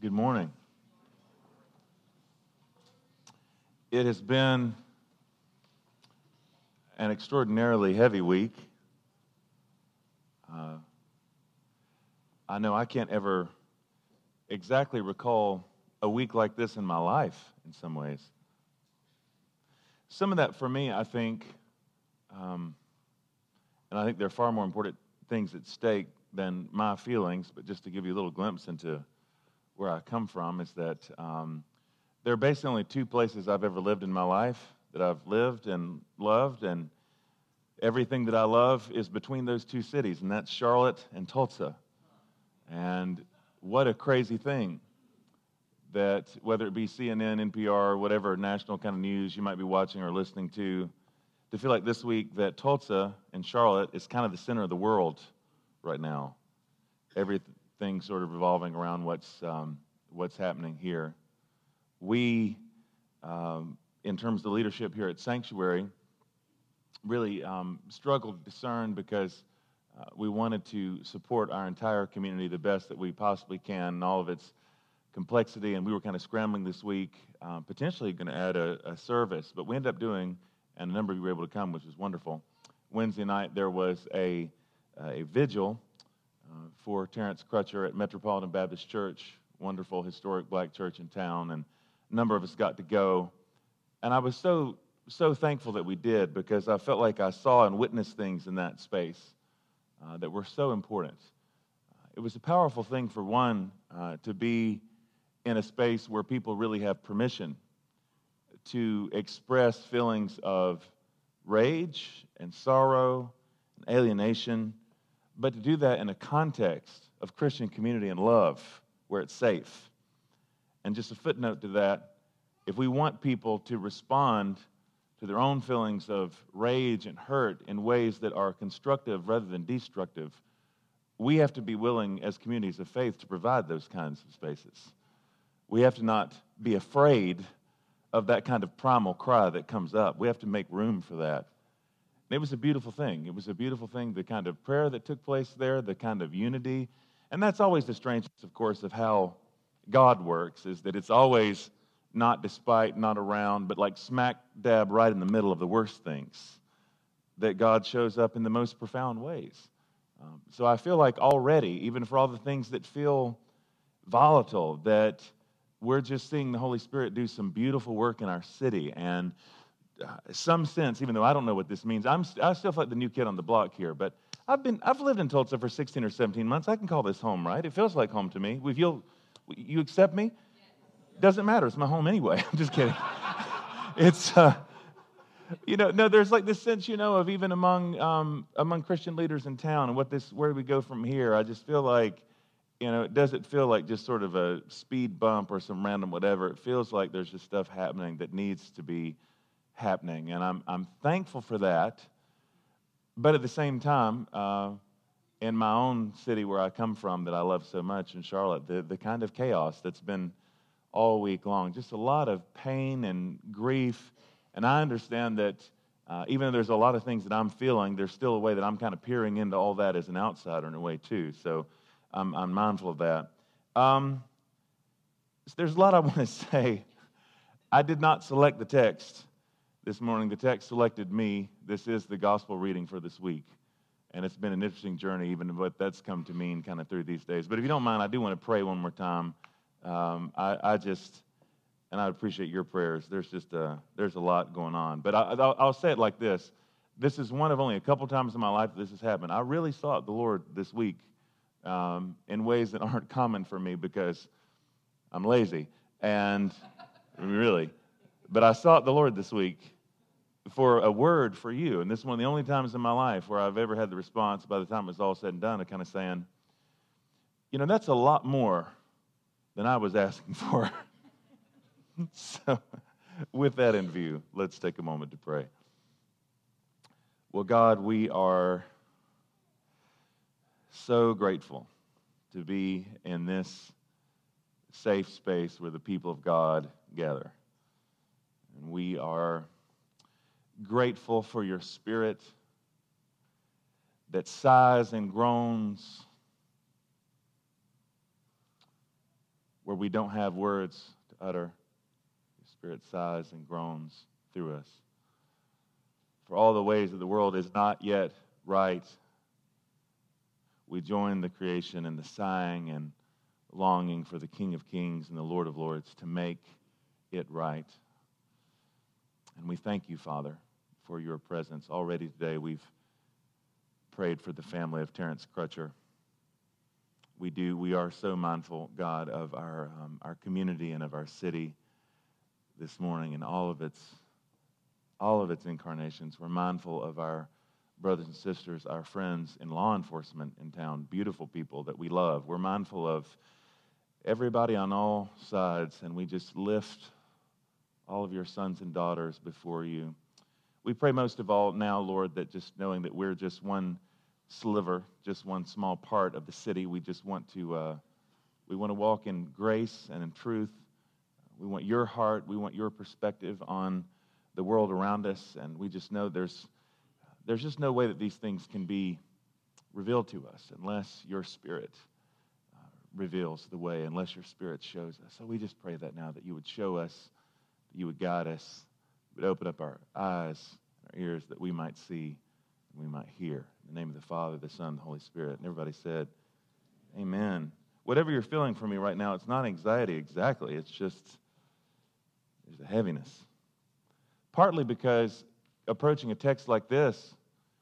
Good morning. It has been an extraordinarily heavy week. Uh, I know I can't ever exactly recall a week like this in my life in some ways. Some of that for me, I think, um, and I think there are far more important things at stake than my feelings, but just to give you a little glimpse into where I come from, is that um, there are basically only two places I've ever lived in my life that I've lived and loved, and everything that I love is between those two cities, and that's Charlotte and Tulsa. And what a crazy thing that whether it be CNN, NPR, whatever national kind of news you might be watching or listening to, to feel like this week that Tulsa and Charlotte is kind of the center of the world right now. Everything sort of revolving around what's, um, what's happening here. We, um, in terms of the leadership here at Sanctuary, really um, struggled to discern because uh, we wanted to support our entire community the best that we possibly can and all of its complexity. And we were kind of scrambling this week, uh, potentially going to add a, a, service, but we ended up doing, and a number of you were able to come, which was wonderful. Wednesday night, there was a, a vigil uh, for Terrence Crutcher at Metropolitan Baptist Church, wonderful historic black church in town, and a number of us got to go. And I was so so thankful that we did because I felt like I saw and witnessed things in that space uh, that were so important. Uh, it was a powerful thing for one uh, to be in a space where people really have permission to express feelings of rage and sorrow and alienation, but to do that in a context of Christian community and love where it's safe. And just a footnote to that if we want people to respond to their own feelings of rage and hurt in ways that are constructive rather than destructive, we have to be willing as communities of faith to provide those kinds of spaces. We have to not be afraid of that kind of primal cry that comes up. We have to make room for that. It was a beautiful thing. It was a beautiful thing, the kind of prayer that took place there, the kind of unity. And that's always the strangeness, of course, of how God works, is that it's always not despite, not around, but like smack dab right in the middle of the worst things that God shows up in the most profound ways. Um, so I feel like already, even for all the things that feel volatile, that we're just seeing the Holy Spirit do some beautiful work in our city. And some sense, even though I don't know what this means, I'm, I still feel like the new kid on the block here. But I've, been, I've lived in Tulsa for 16 or 17 months. I can call this home, right? It feels like home to me. We feel, you accept me? Doesn't matter. It's my home anyway. I'm just kidding. it's, uh, you know, no, there's like this sense, you know, of even among, um, among Christian leaders in town and what this, where we go from here. I just feel like you know, it doesn't feel like just sort of a speed bump or some random whatever. It feels like there's just stuff happening that needs to be happening. And I'm, I'm thankful for that. But at the same time, uh, in my own city where I come from that I love so much in Charlotte, the, the kind of chaos that's been all week long, just a lot of pain and grief. And I understand that uh, even though there's a lot of things that I'm feeling, there's still a way that I'm kind of peering into all that as an outsider in a way, too. So I'm, I'm mindful of that. Um, there's a lot I want to say. I did not select the text this morning. The text selected me. This is the gospel reading for this week. And it's been an interesting journey, even what that's come to mean kind of through these days. But if you don't mind, I do want to pray one more time. Um, I, I, just, and I appreciate your prayers. There's just a, there's a lot going on. But I, will I'll say it like this. This is one of only a couple times in my life that this has happened. I really sought the Lord this week um, in ways that aren't common for me because I'm lazy. And really, but I sought the Lord this week for a word for you. And this is one of the only times in my life where I've ever had the response by the time it was all said and done of kind of saying, you know, that's a lot more than I was asking for. so, with that in view, let's take a moment to pray. Well, God, we are so grateful to be in this safe space where the people of God gather. And we are grateful for your spirit that sighs and groans where we don't have words to utter. Your Spirit sighs and groans through us. For all the ways that the world is not yet right, we join the creation in the sighing and longing for the King of Kings and the Lord of Lords to make it right. And we thank you, Father, for your presence. Already today, we've prayed for the family of Terrence Crutcher. We do. We are so mindful, God, of our, um, our community and of our city this morning and all of its all of its incarnations. We're mindful of our brothers and sisters, our friends in law enforcement in town, beautiful people that we love. We're mindful of everybody on all sides, and we just lift all of your sons and daughters before you. We pray most of all now, Lord, that just knowing that we're just one sliver, just one small part of the city, we just want to uh, we want to walk in grace and in truth. We want your heart. We want your perspective on the world around us, and we just know there's there's just no way that these things can be revealed to us unless your Spirit uh, reveals the way, unless your Spirit shows us. So we just pray that now that you would show us, that you would guide us, would open up our eyes, our ears, that we might see, and we might hear. In the name of the Father, the Son, the Holy Spirit. And everybody said, Amen. Whatever you're feeling for me right now, it's not anxiety exactly. It's just there's a heaviness. Partly because approaching a text like this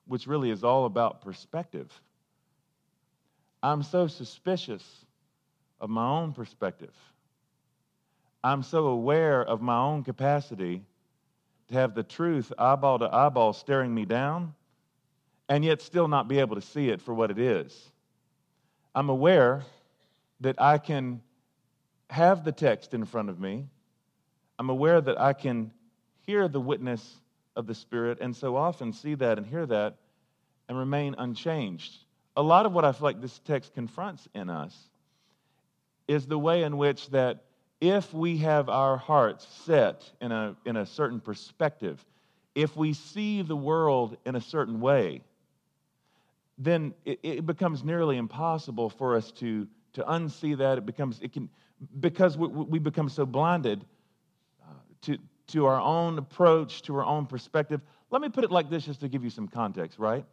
which really is all about perspective. I'm so suspicious of my own perspective. I'm so aware of my own capacity to have the truth eyeball to eyeball staring me down and yet still not be able to see it for what it is. I'm aware that I can have the text in front of me. I'm aware that I can hear the witness of the Spirit, and so often see that and hear that and remain unchanged. A lot of what I feel like this text confronts in us is the way in which that if we have our hearts set in a, in a certain perspective, if we see the world in a certain way, then it, it becomes nearly impossible for us to, to unsee that. It becomes, it can, because we, we become so blinded uh, to, to our own approach, to our own perspective. Let me put it like this just to give you some context, right?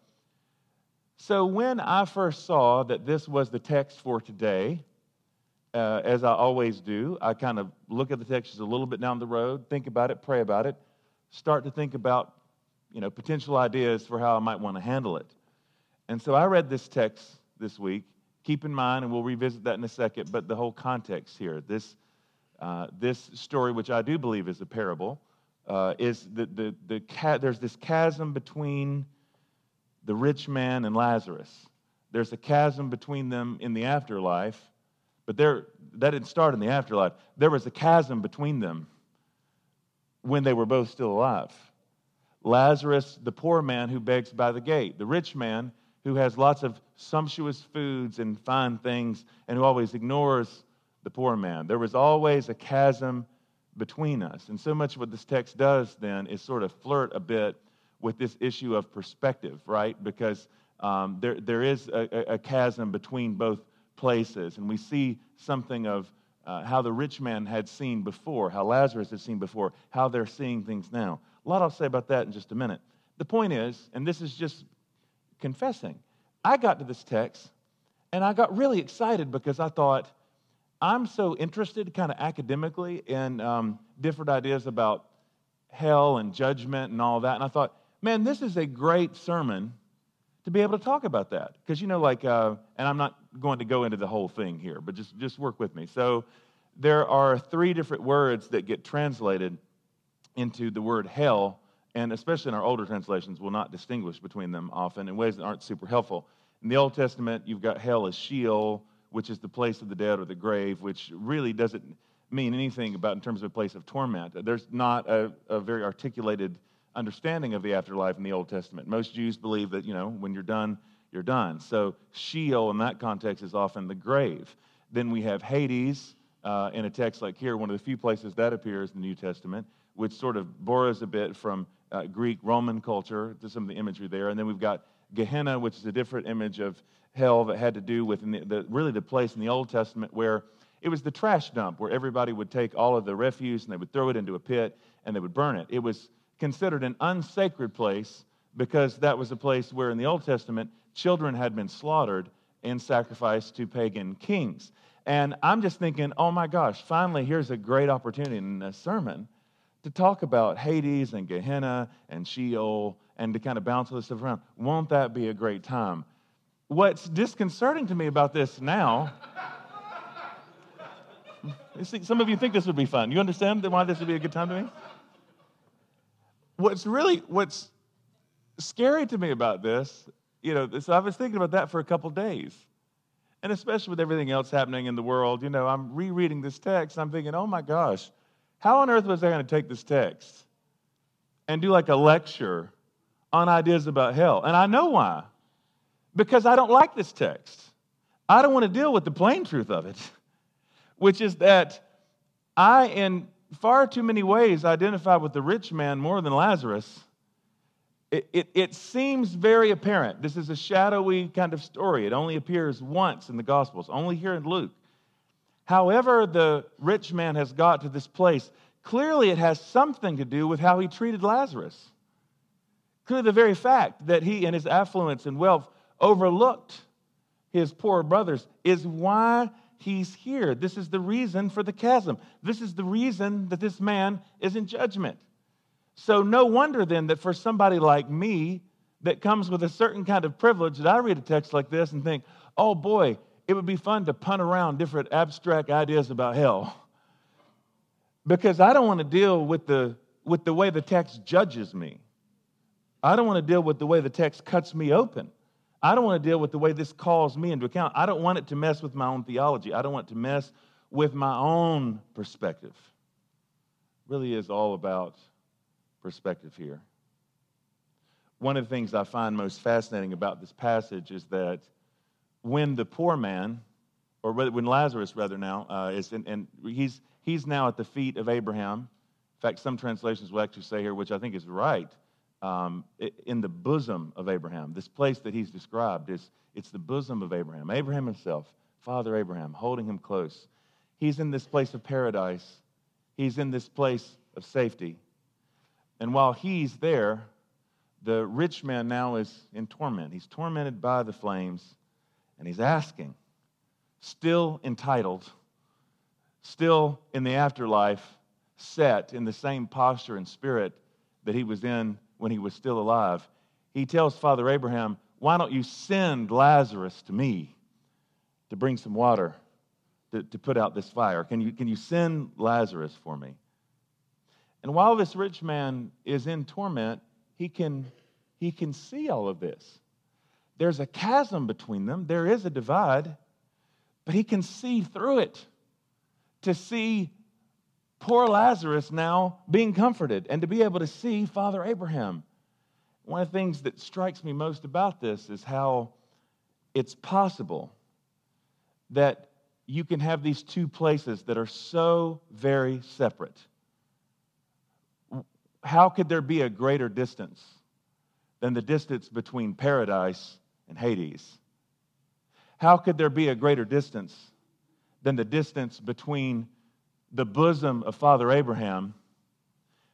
So, when I first saw that this was the text for today, uh, as I always do, I kind of look at the text just a little bit down the road, think about it, pray about it, start to think about you know, potential ideas for how I might want to handle it. And so I read this text this week. Keep in mind, and we'll revisit that in a second, but the whole context here, this uh, this story, which I do believe is a parable, uh, is the, the, the ca- there's this chasm between the rich man and Lazarus. There's a chasm between them in the afterlife, but there, that didn't start in the afterlife. There was a chasm between them when they were both still alive. Lazarus, the poor man who begs by the gate, the rich man who has lots of sumptuous foods and fine things and who always ignores the poor man. There was always a chasm between us. And so much what this text does then is sort of flirt a bit with this issue of perspective, right? Because um, there, there is a, a, chasm between both places. And we see something of uh, how the rich man had seen before, how Lazarus had seen before, how they're seeing things now. A lot I'll say about that in just a minute. The point is, and this is just confessing, I got to this text and I got really excited because I thought, I'm so interested, kind of academically, in um, different ideas about hell and judgment and all that. And I thought, man, this is a great sermon to be able to talk about that. Because, you know, like, uh, and I'm not going to go into the whole thing here, but just, just work with me. So there are three different words that get translated into the word hell, and especially in our older translations, will not distinguish between them often in ways that aren't super helpful. In the Old Testament, you've got hell as Sheol, which is the place of the dead or the grave, which really doesn't mean anything about in terms of a place of torment. There's not a, a very articulated understanding of the afterlife in the Old Testament. Most Jews believe that, you know, when you're done, you're done. So Sheol in that context is often the grave. Then we have Hades uh, in a text like here, one of the few places that appears in the New Testament, which sort of borrows a bit from uh, Greek Roman culture to some of the imagery there. And then we've got Gehenna, which is a different image of hell that had to do with the, the, really the place in the Old Testament where it was the trash dump where everybody would take all of the refuse and they would throw it into a pit and they would burn it. It was considered an unsacred place because that was a place where in the Old Testament children had been slaughtered and sacrificed to pagan kings. And I'm just thinking, oh my gosh, finally, here's a great opportunity in a sermon to talk about Hades and Gehenna and Sheol and to kind of bounce all this stuff around. Won't that be a great time? What's disconcerting to me about this now, some of you think this would be fun. You understand why this would be a good time to me? What's really, what's scary to me about this, you know, so I was thinking about that for a couple days. And especially with everything else happening in the world, you know, I'm rereading this text. I'm thinking, oh my gosh, how on earth was I going to take this text and do like a lecture on ideas about hell? And I know why. Because I don't like this text. I don't want to deal with the plain truth of it, which is that I, in far too many ways, identify with the rich man more than Lazarus. It, it, it, seems very apparent. This is a shadowy kind of story. It only appears once in the Gospels, only here in Luke. However, the rich man has got to this place, clearly it has something to do with how he treated Lazarus. Clearly, the very fact that he, in his affluence and wealth, overlooked his poor brothers is why he's here. This is the reason for the chasm. This is the reason that this man is in judgment. So, no wonder then that for somebody like me that comes with a certain kind of privilege, that I read a text like this and think, oh boy, it would be fun to punt around different abstract ideas about hell. Because I don't want to deal with the, with the way the text judges me. I don't want to deal with the way the text cuts me open. I don't want to deal with the way this calls me into account. I don't want it to mess with my own theology. I don't want it to mess with my own perspective. It really is all about perspective here. One of the things I find most fascinating about this passage is that when the poor man, or when Lazarus rather now, uh, is in, and he's, he's now at the feet of Abraham. In fact, some translations will actually say here, which I think is right, um, in the bosom of Abraham. This place that he's described is it's the bosom of Abraham. Abraham himself, Father Abraham, holding him close. He's in this place of paradise. He's in this place of safety. And while he's there, the rich man now is in torment. He's tormented by the flames, and he's asking, still entitled, still in the afterlife, set in the same posture and spirit that he was in when he was still alive. He tells Father Abraham, Why don't you send Lazarus to me to bring some water to, to put out this fire? Can you, can you send Lazarus for me? And while this rich man is in torment, he can, he can see all of this. There's a chasm between them, there is a divide, but he can see through it to see poor Lazarus now being comforted and to be able to see Father Abraham. One of the things that strikes me most about this is how it's possible that you can have these two places that are so very separate. How could there be a greater distance than the distance between paradise and Hades? How could there be a greater distance than the distance between the bosom of Father Abraham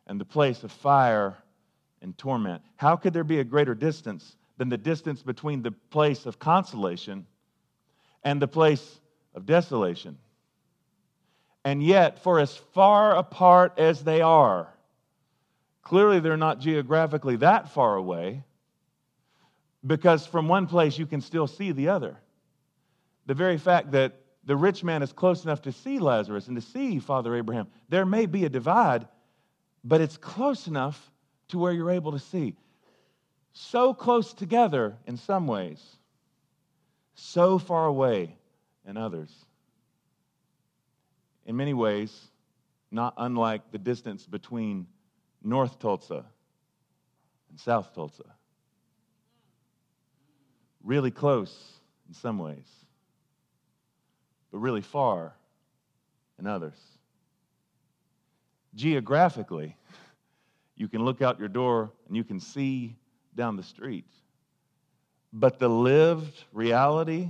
and the place of fire and torment. How could there be a greater distance than the distance between the place of consolation and the place of desolation? And yet, for as far apart as they are, clearly they're not geographically that far away because from one place you can still see the other. The very fact that the rich man is close enough to see Lazarus and to see Father Abraham. There may be a divide, but it's close enough to where you're able to see. So close together in some ways, so far away in others. In many ways, not unlike the distance between North Tulsa and South Tulsa. Really close in some ways but really far in others. Geographically, you can look out your door and you can see down the street. But the lived reality,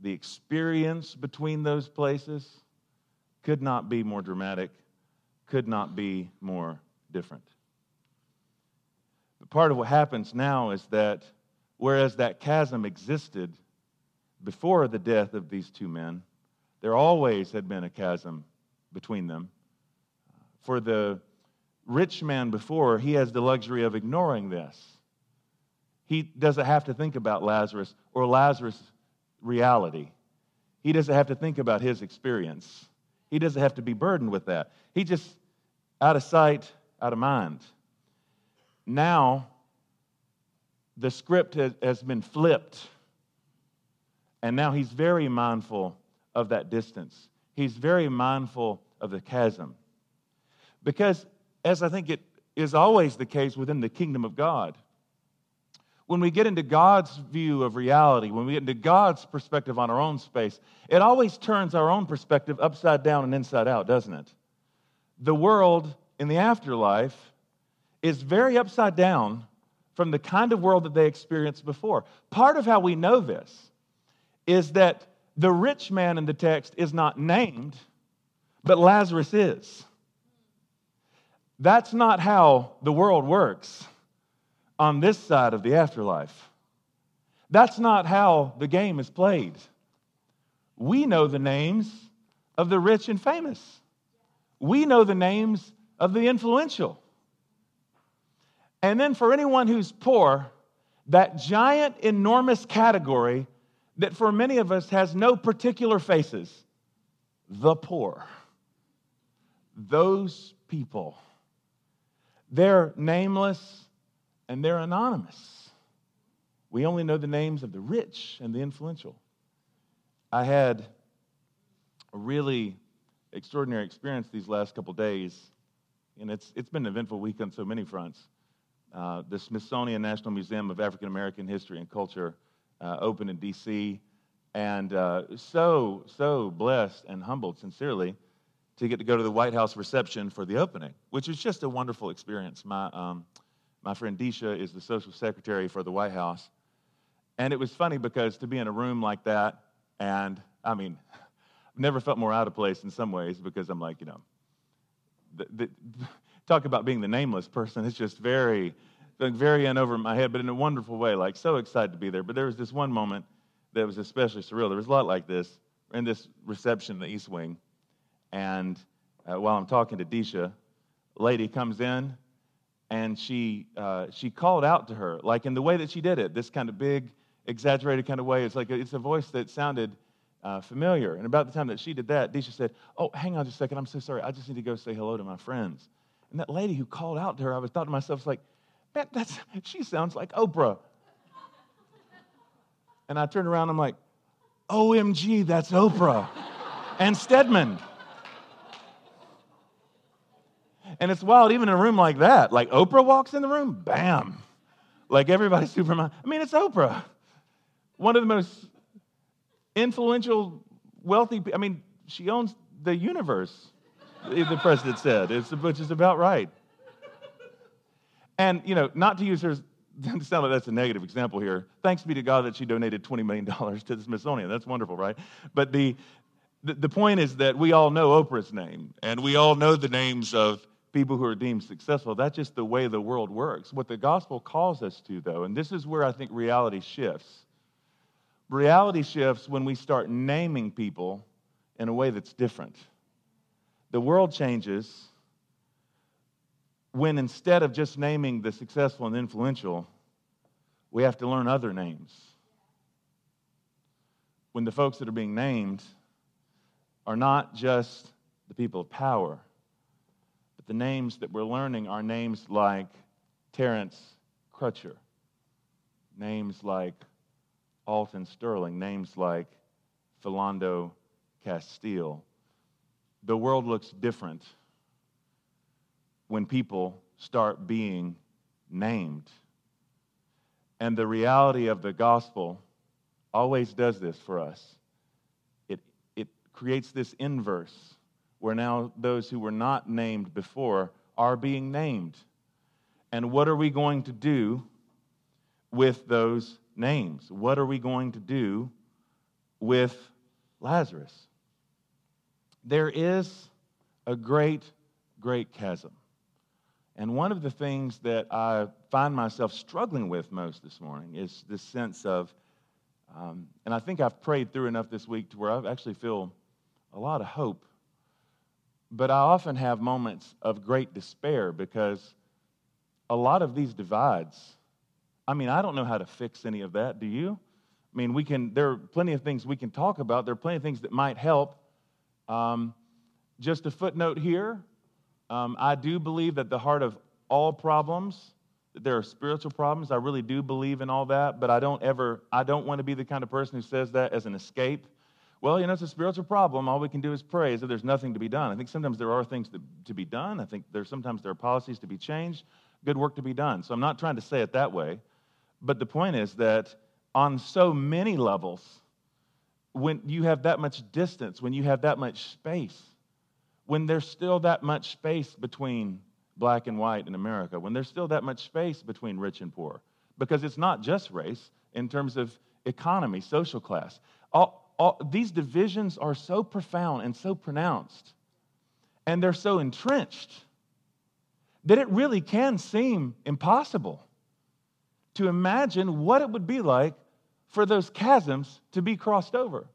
the experience between those places could not be more dramatic, could not be more different. But part of what happens now is that whereas that chasm existed before the death of these two men, there always had been a chasm between them. For the rich man before, he has the luxury of ignoring this. He doesn't have to think about Lazarus or Lazarus' reality. He doesn't have to think about his experience. He doesn't have to be burdened with that. He just out of sight, out of mind. Now, the script has, been flipped, and now he's very mindful of that distance. He's very mindful of the chasm. Because, as I think it is always the case within the kingdom of God, when we get into God's view of reality, when we get into God's perspective on our own space, it always turns our own perspective upside down and inside out, doesn't it? The world in the afterlife is very upside down from the kind of world that they experienced before. Part of how we know this is that the rich man in the text is not named, but Lazarus is. That's not how the world works on this side of the afterlife. That's not how the game is played. We know the names of the rich and famous, we know the names of the influential. And then for anyone who's poor, that giant, enormous category that for many of us has no particular faces the poor. Those people. They're nameless and they're anonymous. We only know the names of the rich and the influential. I had a really extraordinary experience these last couple days, and it's, it's been an eventful week on so many fronts. Uh, the Smithsonian National Museum of African American History and Culture uh, opened in D.C., and uh, so, so blessed and humbled, sincerely, to get to go to the White House reception for the opening, which was just a wonderful experience. My, um, my friend Deesha is the social secretary for the White House. And it was funny because to be in a room like that, and I mean, I've never felt more out of place in some ways because I'm like, you know, the, the, talk about being the nameless person. It's just very, very in over my head, but in a wonderful way, like so excited to be there. But there was this one moment that was especially surreal. There was a lot like this. In this reception in the East Wing, and uh, while I'm talking to Deesha, lady comes in, and she uh, she called out to her, like in the way that she did it, this kind of big, exaggerated kind of way. It's like it's a voice that sounded uh, familiar. And about the time that she did that, Deesha said, "Oh, hang on just a second. I'm so sorry. I just need to go say hello to my friends." And that lady who called out to her, I was thought to myself, like, man, that's she sounds like Oprah. And I turned around, I'm like, OMG, that's Oprah and Stedman. And it's wild, even in a room like that. Like Oprah walks in the room, bam. Like everybody's Superman. I mean, it's Oprah. One of the most influential, wealthy, I mean, she owns the universe, the president said, which is about right. And, you know, not to use her sound like that's a negative example here. Thanks be to God that she donated $20 million to the Smithsonian. That's wonderful, right? But the, the, the point is that we all know Oprah's name, and we all know the names of people who are deemed successful. That's just the way the world works. What the gospel calls us to, though, and this is where I think reality shifts. Reality shifts when we start naming people in a way that's different. The world changes when instead of just naming the successful and influential, we have to learn other names. When the folks that are being named are not just the people of power, but the names that we're learning are names like Terrence Crutcher, names like Alton Sterling, names like Philando Castile. The world looks different when people start being named. And the reality of the gospel always does this for us. It, it creates this inverse where now those who were not named before are being named. And what are we going to do with those names? What are we going to do with Lazarus. There is a great, great chasm. And one of the things that I find myself struggling with most this morning is this sense of, um, and I think I've prayed through enough this week to where I actually feel a lot of hope. But I often have moments of great despair because a lot of these divides, I mean, I don't know how to fix any of that. Do you? I mean, we can, there are plenty of things we can talk about. There are plenty of things that might help. Um, just a footnote here um, I do believe that the heart of all problems, that there are spiritual problems. I really do believe in all that, but I don't ever, I don't want to be the kind of person who says that as an escape. Well, you know, it's a spiritual problem. All we can do is pray as if there's nothing to be done. I think sometimes there are things to, to be done. I think there's sometimes there are policies to be changed, good work to be done. So I'm not trying to say it that way. But the point is that on so many levels, when you have that much distance, when you have that much space, when there's still that much space between black and white in America, when there's still that much space between rich and poor, because it's not just race in terms of economy, social class. All, all, these divisions are so profound and so pronounced, and they're so entrenched that it really can seem impossible to imagine what it would be like for those chasms to be crossed over.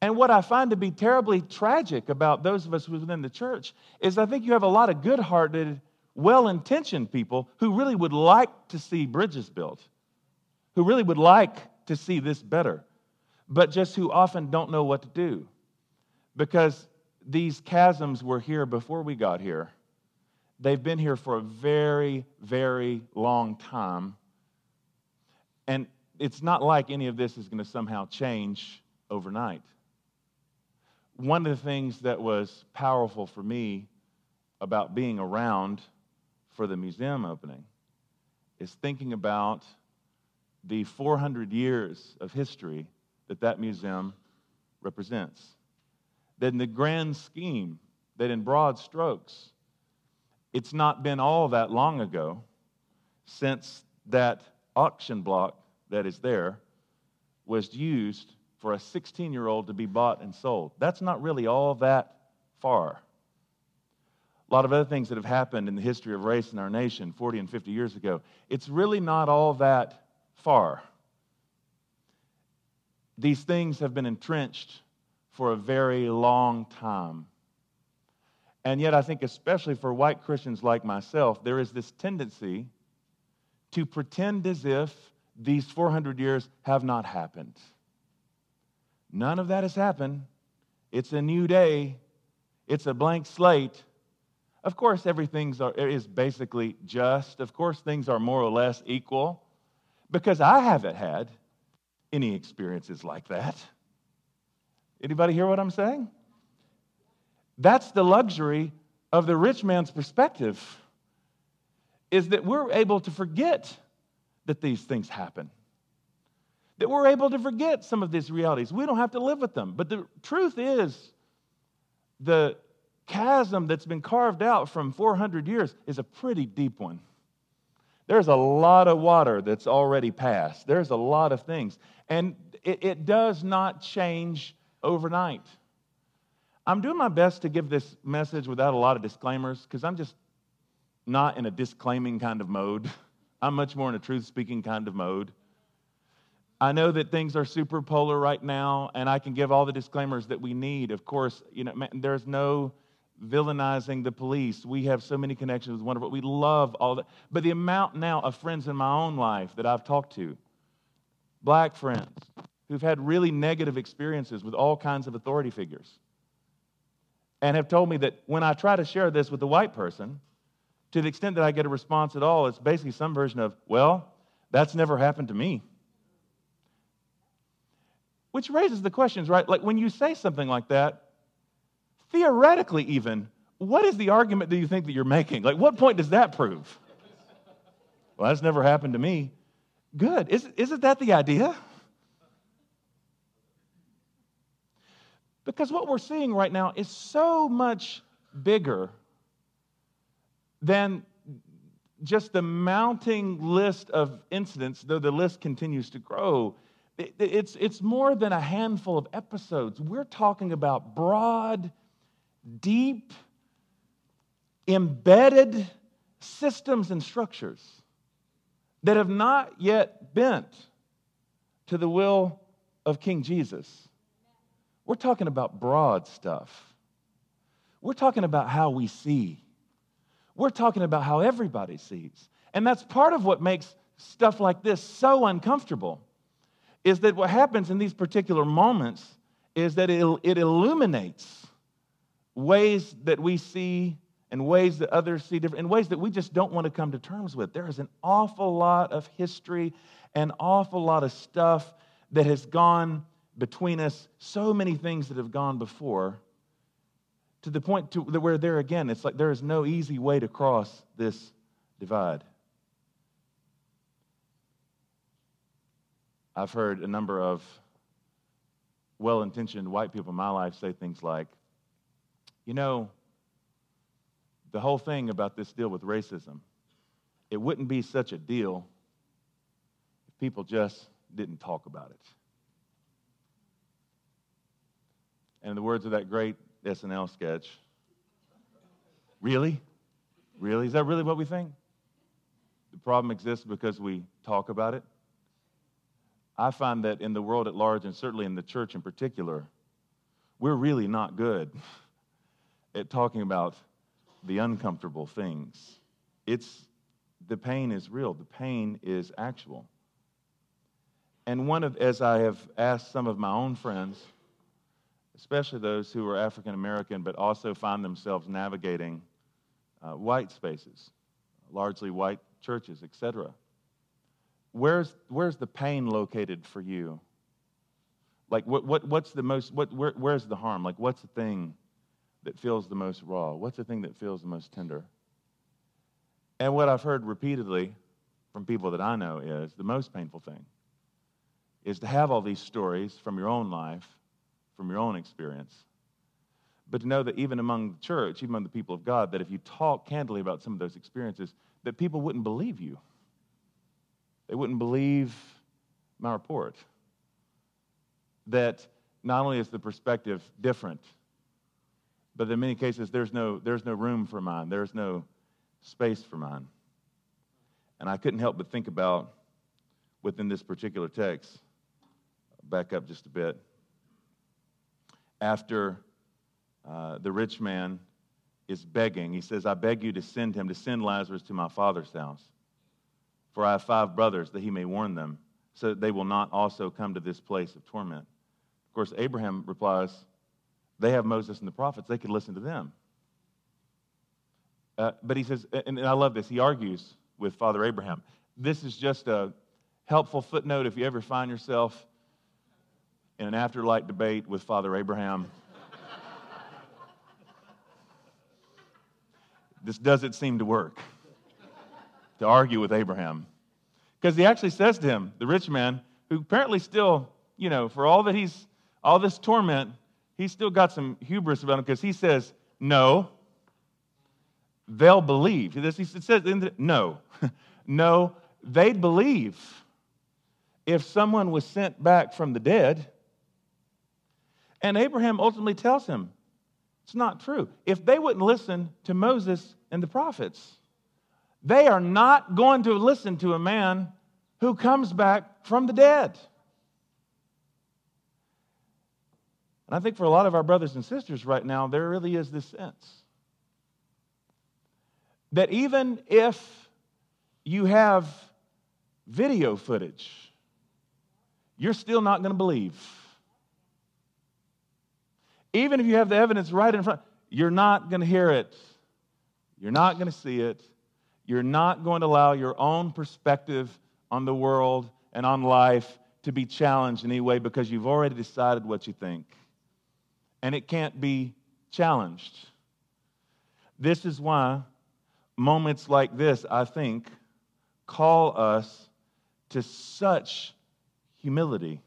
And what I find to be terribly tragic about those of us within the church is I think you have a lot of good hearted, well intentioned people who really would like to see bridges built, who really would like to see this better, but just who often don't know what to do. Because these chasms were here before we got here. They've been here for a very, very long time. And it's not like any of this is going to somehow change overnight. One of the things that was powerful for me about being around for the museum opening is thinking about the 400 years of history that that museum represents. That in the grand scheme, that in broad strokes, it's not been all that long ago since that auction block that is there was used for a 16 year old to be bought and sold. That's not really all that far. A lot of other things that have happened in the history of race in our nation 40 and 50 years ago, it's really not all that far. These things have been entrenched for a very long time. And yet, I think, especially for white Christians like myself, there is this tendency to pretend as if these 400 years have not happened. None of that has happened. It's a new day, it's a blank slate. Of course, everything is basically just. Of course, things are more or less equal because I haven't had any experiences like that. Anybody hear what I'm saying? That's the luxury of the rich man's perspective is that we're able to forget that these things happen. That we're able to forget some of these realities. We don't have to live with them. But the truth is, the chasm that's been carved out from 400 years is a pretty deep one. There's a lot of water that's already passed, there's a lot of things. And it, it does not change overnight. I'm doing my best to give this message without a lot of disclaimers because I'm just not in a disclaiming kind of mode. I'm much more in a truth speaking kind of mode. I know that things are super polar right now, and I can give all the disclaimers that we need. Of course, you know, there's no villainizing the police. We have so many connections with wonderful. We love all that. But the amount now of friends in my own life that I've talked to, black friends, who've had really negative experiences with all kinds of authority figures, and have told me that when I try to share this with a white person, to the extent that I get a response at all, it's basically some version of, well, that's never happened to me. Which raises the questions, right? Like when you say something like that, theoretically, even, what is the argument that you think that you're making? Like, what point does that prove? Well, that's never happened to me. Good. Is, isn't that the idea? Because what we're seeing right now is so much bigger than just the mounting list of incidents, though the list continues to grow. It's, it's more than a handful of episodes. We're talking about broad, deep, embedded systems and structures that have not yet bent to the will of King Jesus. We're talking about broad stuff. We're talking about how we see. We're talking about how everybody sees. And that's part of what makes stuff like this so uncomfortable is that what happens in these particular moments is that it, it illuminates ways that we see and ways that others see different, in ways that we just don't want to come to terms with. There is an awful lot of history, an awful lot of stuff that has gone between us, so many things that have gone before, to the point to where there again, it's like there is no easy way to cross this divide. I've heard a number of well intentioned white people in my life say things like, you know, the whole thing about this deal with racism, it wouldn't be such a deal if people just didn't talk about it. And in the words of that great SNL sketch, really? Really? Is that really what we think? The problem exists because we talk about it? I find that in the world at large, and certainly in the church in particular, we're really not good at talking about the uncomfortable things. It's the pain is real, the pain is actual. And one of, as I have asked some of my own friends, especially those who are African American but also find themselves navigating uh, white spaces, largely white churches, etc where's, where's the pain located for you? Like, what, what, what's the most, what, where, where's the harm? Like, what's the thing that feels the most raw? What's the thing that feels the most tender? And what I've heard repeatedly from people that I know is the most painful thing is to have all these stories from your own life, from your own experience, but to know that even among the church, even among the people of God, that if you talk candidly about some of those experiences, that people wouldn't believe you. They wouldn't believe my report. That not only is the perspective different, but in many cases there's no, there's no room for mine, there's no space for mine. And I couldn't help but think about within this particular text, back up just a bit. After uh, the rich man is begging, he says, I beg you to send him, to send Lazarus to my father's house. For I have five brothers, that he may warn them, so that they will not also come to this place of torment. Of course, Abraham replies, They have Moses and the prophets, they could listen to them. Uh, but he says, and I love this, he argues with Father Abraham. This is just a helpful footnote if you ever find yourself in an afterlife debate with Father Abraham. this doesn't seem to work to argue with Abraham. Because he actually says to him, the rich man, who apparently still, you know, for all that he's, all this torment, he's still got some hubris about him because he says, no, they'll believe. He says, no, no, they'd believe if someone was sent back from the dead. And Abraham ultimately tells him, it's not true. If they wouldn't listen to Moses and the prophets, they are not going to listen to a man who comes back from the dead. And I think for a lot of our brothers and sisters right now, there really is this sense that even if you have video footage, you're still not going to believe. Even if you have the evidence right in front, you're not going to hear it. You're not going to see it. You're not going to allow your own perspective on the world and on life to be challenged in any way because you've already decided what you think. And it can't be challenged. This is why moments like this, I think, call us to such humility,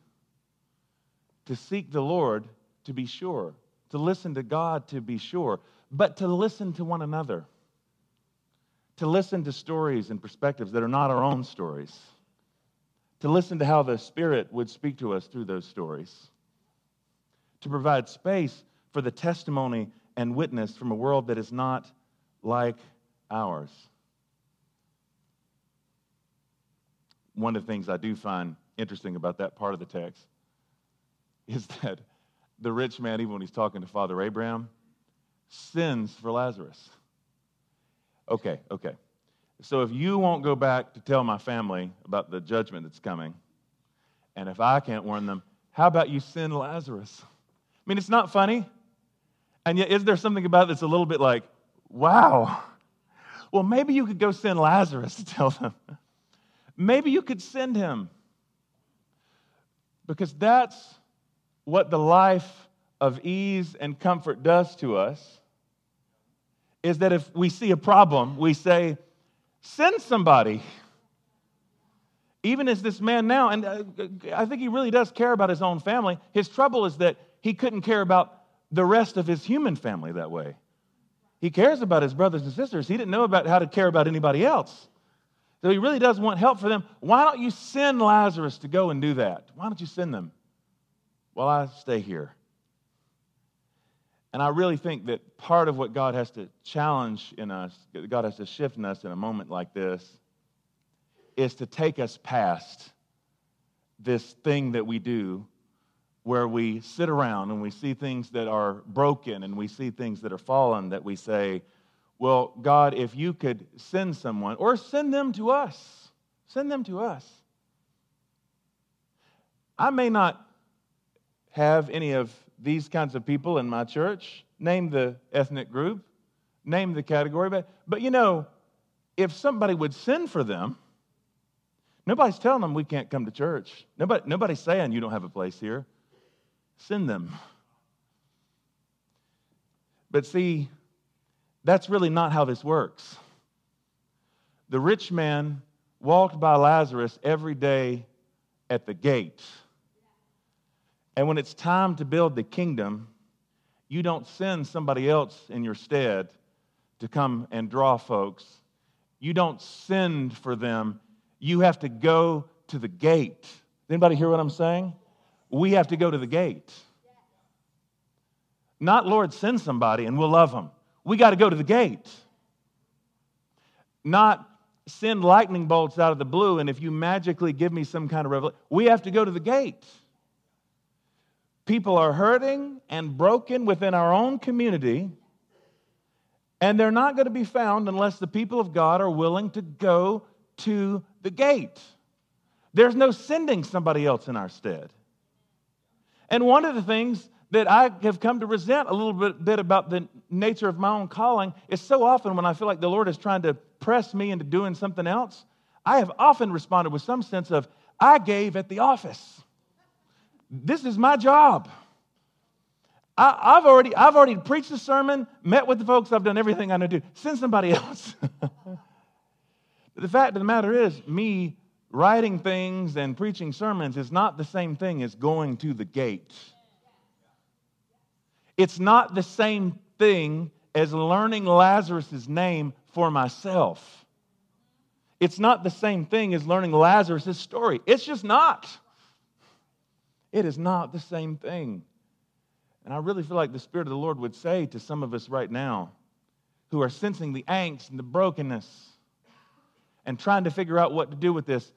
to seek the Lord to be sure, to listen to God to be sure, but to listen to one another to listen to stories and perspectives that are not our own stories, to listen to how the Spirit would speak to us through those stories, to provide space for the testimony and witness from a world that is not like ours. One of the things I do find interesting about that part of the text is that the rich man, even when he's talking to Father Abraham, sins for Lazarus. Okay, okay. So if you won't go back to tell my family about the judgment that's coming, and if I can't warn them, how about you send Lazarus? I mean, it's not funny. And yet, is there something about it that's a little bit like, wow? Well, maybe you could go send Lazarus to tell them. Maybe you could send him. Because that's what the life of ease and comfort does to us is that if we see a problem, we say, send somebody. Even as this man now, and uh, I think he really does care about his own family, his trouble is that he couldn't care about the rest of his human family that way. He cares about his brothers and sisters. He didn't know about how to care about anybody else. So he really does want help for them. Why don't you send Lazarus to go and do that? Why don't you send them while I stay here? And I really think that part of what God has to challenge in us, God has to shift in us in a moment like this, is to take us past this thing that we do where we sit around and we see things that are broken and we see things that are fallen that we say, well, God, if you could send someone or send them to us, send them to us. I may not have any of these kinds of people in my church. Name the ethnic group, name the category. But, but you know, if somebody would send for them, nobody's telling them we can't come to church. Nobody, nobody's saying you don't have a place here. Send them. But see, that's really not how this works. The rich man walked by Lazarus every day at the gate. And when it's time to build the kingdom, you don't send somebody else in your stead to come and draw folks. You don't send for them. You have to go to the gate. Anybody hear what I'm saying? We have to go to the gate. Not, Lord, send somebody and we'll love them. We got to go to the gate. Not send lightning bolts out of the blue and if you magically give me some kind of revelation, we have to go to the gate. People are hurting and broken within our own community, and they're not going to be found unless the people of God are willing to go to the gate. There's no sending somebody else in our stead. And one of the things that I have come to resent a little bit, bit about the nature of my own calling is so often when I feel like the Lord is trying to press me into doing something else, I have often responded with some sense of, I gave at the office. This is my job. I, have already, I've already preached the sermon, met with the folks, I've done everything I know to do. Send somebody else. the fact of the matter is, me writing things and preaching sermons is not the same thing as going to the gate. It's not the same thing as learning Lazarus' name for myself. It's not the same thing as learning Lazarus' story. It's just not. It is not the same thing. And I really feel like the Spirit of the Lord would say to some of us right now who are sensing the angst and the brokenness and trying to figure out what to do with this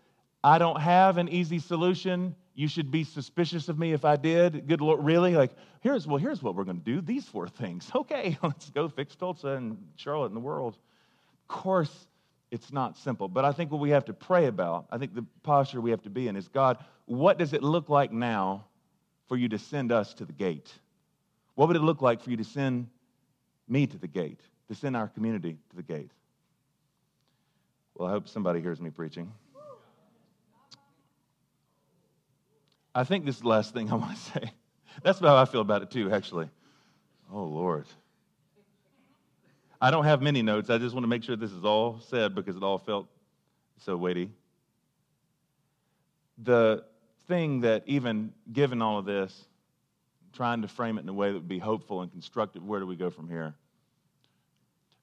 I don't have an easy solution. You should be suspicious of me if I did. Good Lord, really? Like, here's well, here's what we're going to do. These four things. Okay, let's go fix Tulsa and Charlotte and the world. Of course, it's not simple. But I think what we have to pray about, I think the posture we have to be in is God, what does it look like now for you to send us to the gate? What would it look like for you to send me to the gate, to send our community to the gate? Well, I hope somebody hears me preaching. I think this is the last thing I want to say. That's how I feel about it too, actually. Oh, Lord. I don't have many notes. I just want to make sure this is all said because it all felt so weighty. The thing that, even given all of this, trying to frame it in a way that would be hopeful and constructive, where do we go from here?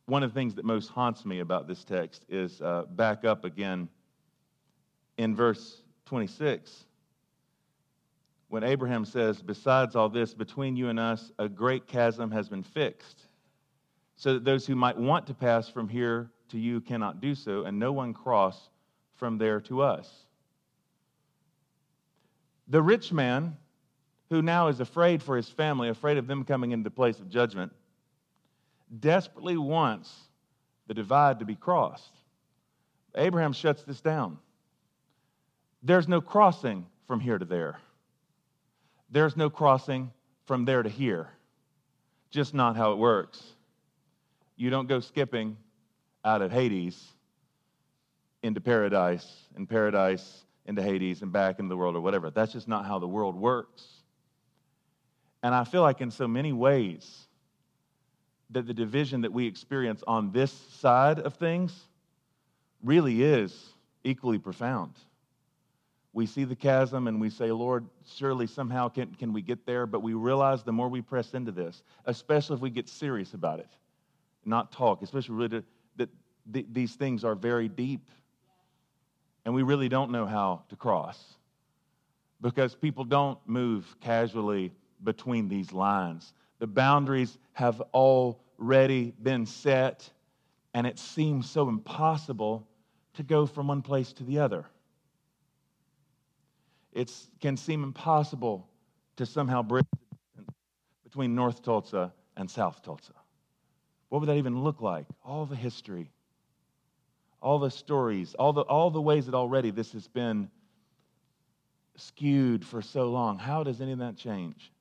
One of the things that most haunts me about this text is uh, back up again in verse 26, when Abraham says, Besides all this, between you and us, a great chasm has been fixed, so that those who might want to pass from here to you cannot do so, and no one cross from there to us. The rich man, who now is afraid for his family, afraid of them coming into the place of judgment, desperately wants the divide to be crossed. Abraham shuts this down. There's no crossing from here to there. There's no crossing from there to here. Just not how it works. You don't go skipping out of Hades into paradise, and paradise into Hades, and back into the world or whatever. That's just not how the world works. And I feel like in so many ways that the division that we experience on this side of things really is equally profound. We see the chasm and we say, Lord, surely somehow can, can we get there? But we realize the more we press into this, especially if we get serious about it, not talk, especially really that th- these things are very deep. And we really don't know how to cross because people don't move casually between these lines. The boundaries have already been set, and it seems so impossible to go from one place to the other. It can seem impossible to somehow bridge the distance between North Tulsa and South Tulsa. What would that even look like? All the history, all the stories, all the, all the ways that already this has been skewed for so long. How does any of that change?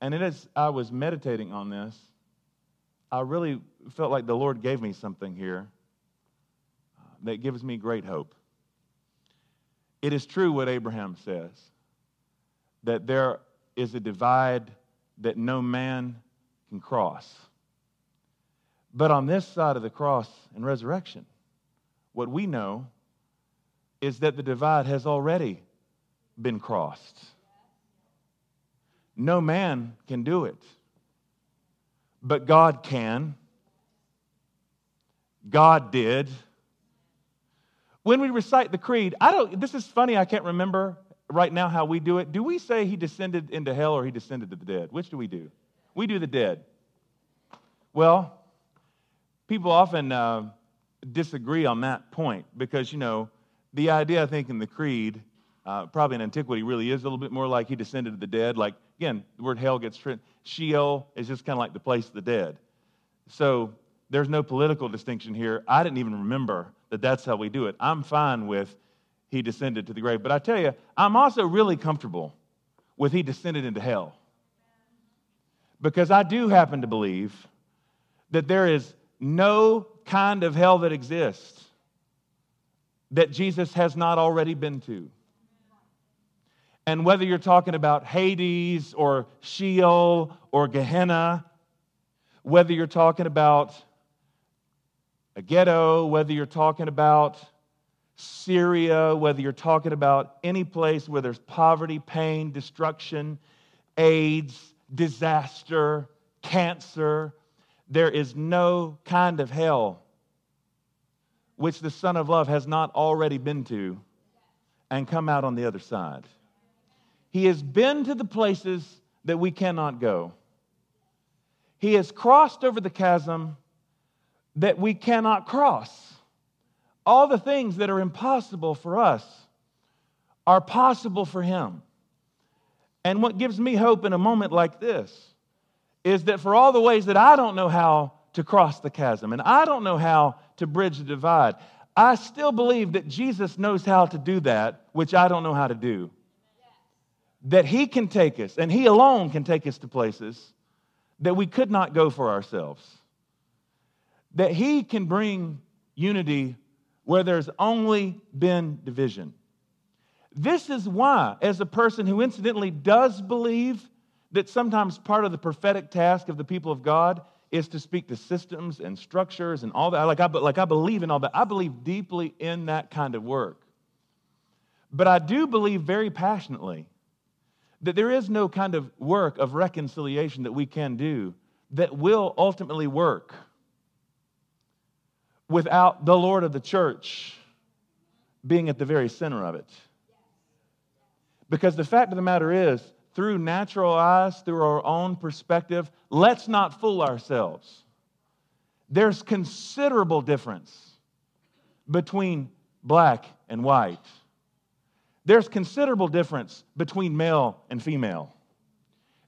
And as I was meditating on this, I really felt like the Lord gave me something here uh, that gives me great hope. It is true what Abraham says that there is a divide that no man can cross. But on this side of the cross and resurrection, what we know is that the divide has already been crossed. No man can do it, but God can. God did. When we recite the creed, I don't, this is funny, I can't remember right now how we do it. Do we say he descended into hell or he descended to the dead? Which do we do? We do the dead. Well, people often uh, disagree on that point because, you know, the idea, I think, in the creed, uh, probably in antiquity, really is a little bit more like he descended to the dead. Like, again, the word hell gets written. Sheol is just kind of like the place of the dead. So there's no political distinction here. I didn't even remember that that's how we do it. I'm fine with he descended to the grave. But I tell you, I'm also really comfortable with he descended into hell. Because I do happen to believe that there is no kind of hell that exists that Jesus has not already been to. And whether you're talking about Hades or Sheol or Gehenna, whether you're talking about a ghetto, whether you're talking about Syria, whether you're talking about any place where there's poverty, pain, destruction, AIDS, disaster, cancer, there is no kind of hell which the Son of Love has not already been to and come out on the other side. He has been to the places that we cannot go. He has crossed over the chasm that we cannot cross. All the things that are impossible for us are possible for him. And what gives me hope in a moment like this is that for all the ways that I don't know how to cross the chasm and I don't know how to bridge the divide, I still believe that Jesus knows how to do that, which I don't know how to do. That He can take us, and He alone can take us to places that we could not go for ourselves that He can bring unity where there's only been division. This is why, as a person who incidentally does believe that sometimes part of the prophetic task of the people of God is to speak to systems and structures and all that. Like I, like I believe in all that. I believe deeply in that kind of work. But I do believe very passionately that there is no kind of work of reconciliation that we can do that will ultimately work without the Lord of the church being at the very center of it. Because the fact of the matter is, through natural eyes, through our own perspective, let's not fool ourselves. There's considerable difference between black and white. There's considerable difference between male and female.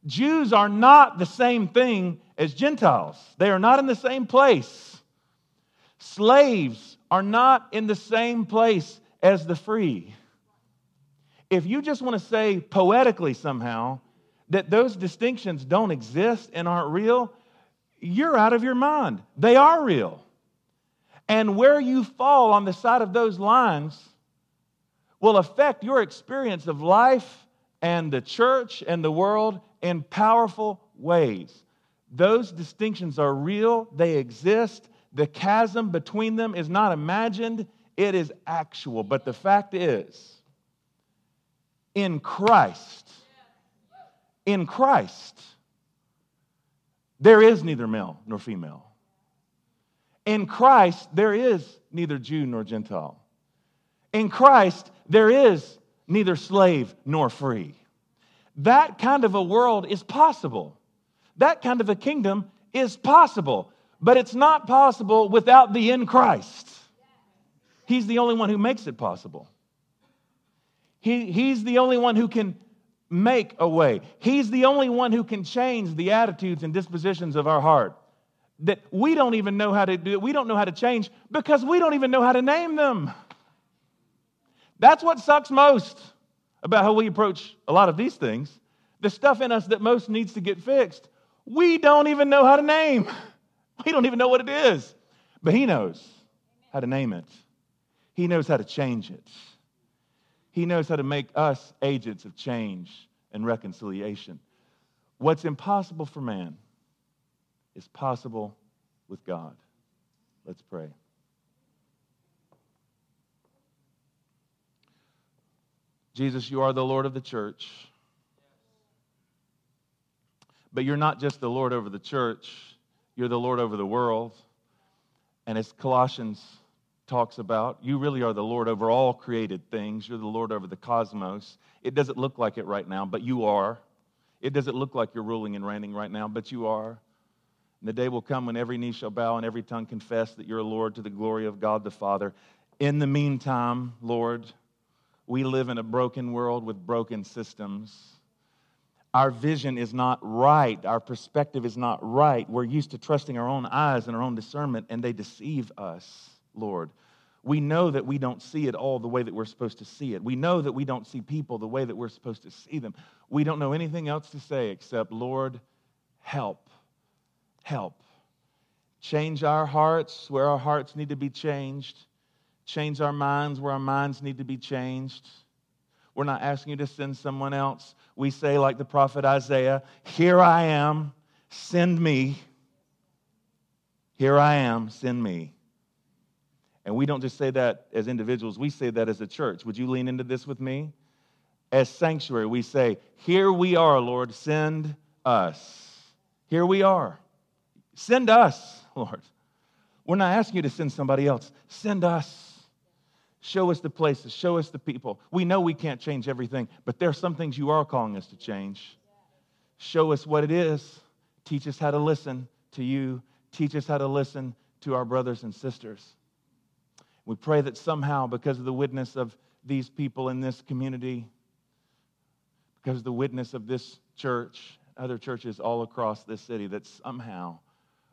Jews are not the same thing as Gentiles. They are not in the same place. Slaves are not in the same place as the free. If you just want to say poetically somehow that those distinctions don't exist and aren't real, you're out of your mind. They are real. And where you fall on the side of those lines will affect your experience of life and the church and the world in powerful ways. Those distinctions are real, they exist. The chasm between them is not imagined, it is actual. But the fact is, in Christ, in Christ, there is neither male nor female. In Christ, there is neither Jew nor Gentile. In Christ, there is neither slave nor free. That kind of a world is possible. That kind of a kingdom is possible, but it's not possible without the in Christ. He's the only one who makes it possible. He, he's the only one who can make a way. He's the only one who can change the attitudes and dispositions of our heart that we don't even know how to do. We don't know how to change because we don't even know how to name them. That's what sucks most about how we approach a lot of these things. The stuff in us that most needs to get fixed, we don't even know how to name. We don't even know what it is. But He knows how to name it, He knows how to change it. He knows how to make us agents of change and reconciliation. What's impossible for man is possible with God. Let's pray. Jesus, you are the Lord of the church. But you're not just the Lord over the church, you're the Lord over the world. And as Colossians talks about, you really are the Lord over all created things. You're the Lord over the cosmos. It doesn't look like it right now, but you are. It doesn't look like you're ruling and reigning right now, but you are. And the day will come when every knee shall bow and every tongue confess that you're Lord to the glory of God the Father. In the meantime, Lord, we live in a broken world with broken systems. Our vision is not right. Our perspective is not right. We're used to trusting our own eyes and our own discernment, and they deceive us, Lord. We know that we don't see it all the way that we're supposed to see it. We know that we don't see people the way that we're supposed to see them. We don't know anything else to say except, Lord, help. Help. Change our hearts where our hearts need to be changed change our minds where our minds need to be changed. We're not asking you to send someone else. We say, like the prophet Isaiah, Here I am, send me. Here I am, send me. And we don't just say that as individuals, we say that as a church. Would you lean into this with me? As sanctuary, we say, Here we are, Lord, send us. Here we are. Send us, Lord. We're not asking you to send somebody else, send us. Show us the places, show us the people. We know we can't change everything, but there are some things you are calling us to change. Show us what it is. Teach us how to listen to you. Teach us how to listen to our brothers and sisters. We pray that somehow, because of the witness of these people in this community, because of the witness of this church, other churches all across this city, that somehow,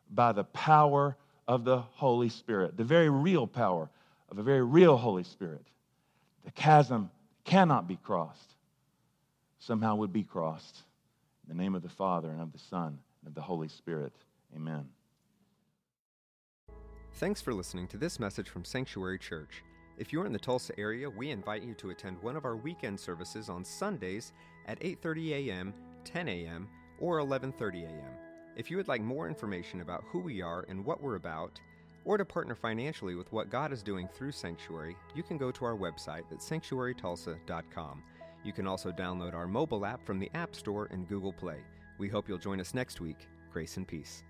by the power of the Holy Spirit, the very real power of a very real Holy Spirit, the chasm cannot be crossed, somehow would be crossed. In the name of the Father, and of the Son, and of the Holy Spirit. Amen. Thanks for listening to this message from Sanctuary Church. If you're in the Tulsa area, we invite you to attend one of our weekend services on Sundays at 8:30 a.m., 10 a.m., or 11:30 a.m. If you would like more information about who we are and what we're about, or to partner financially with what God is doing through Sanctuary, you can go to our website at sanctuarytulsa.com. You can also download our mobile app from the App Store and Google Play. We hope you'll join us next week. Grace and peace.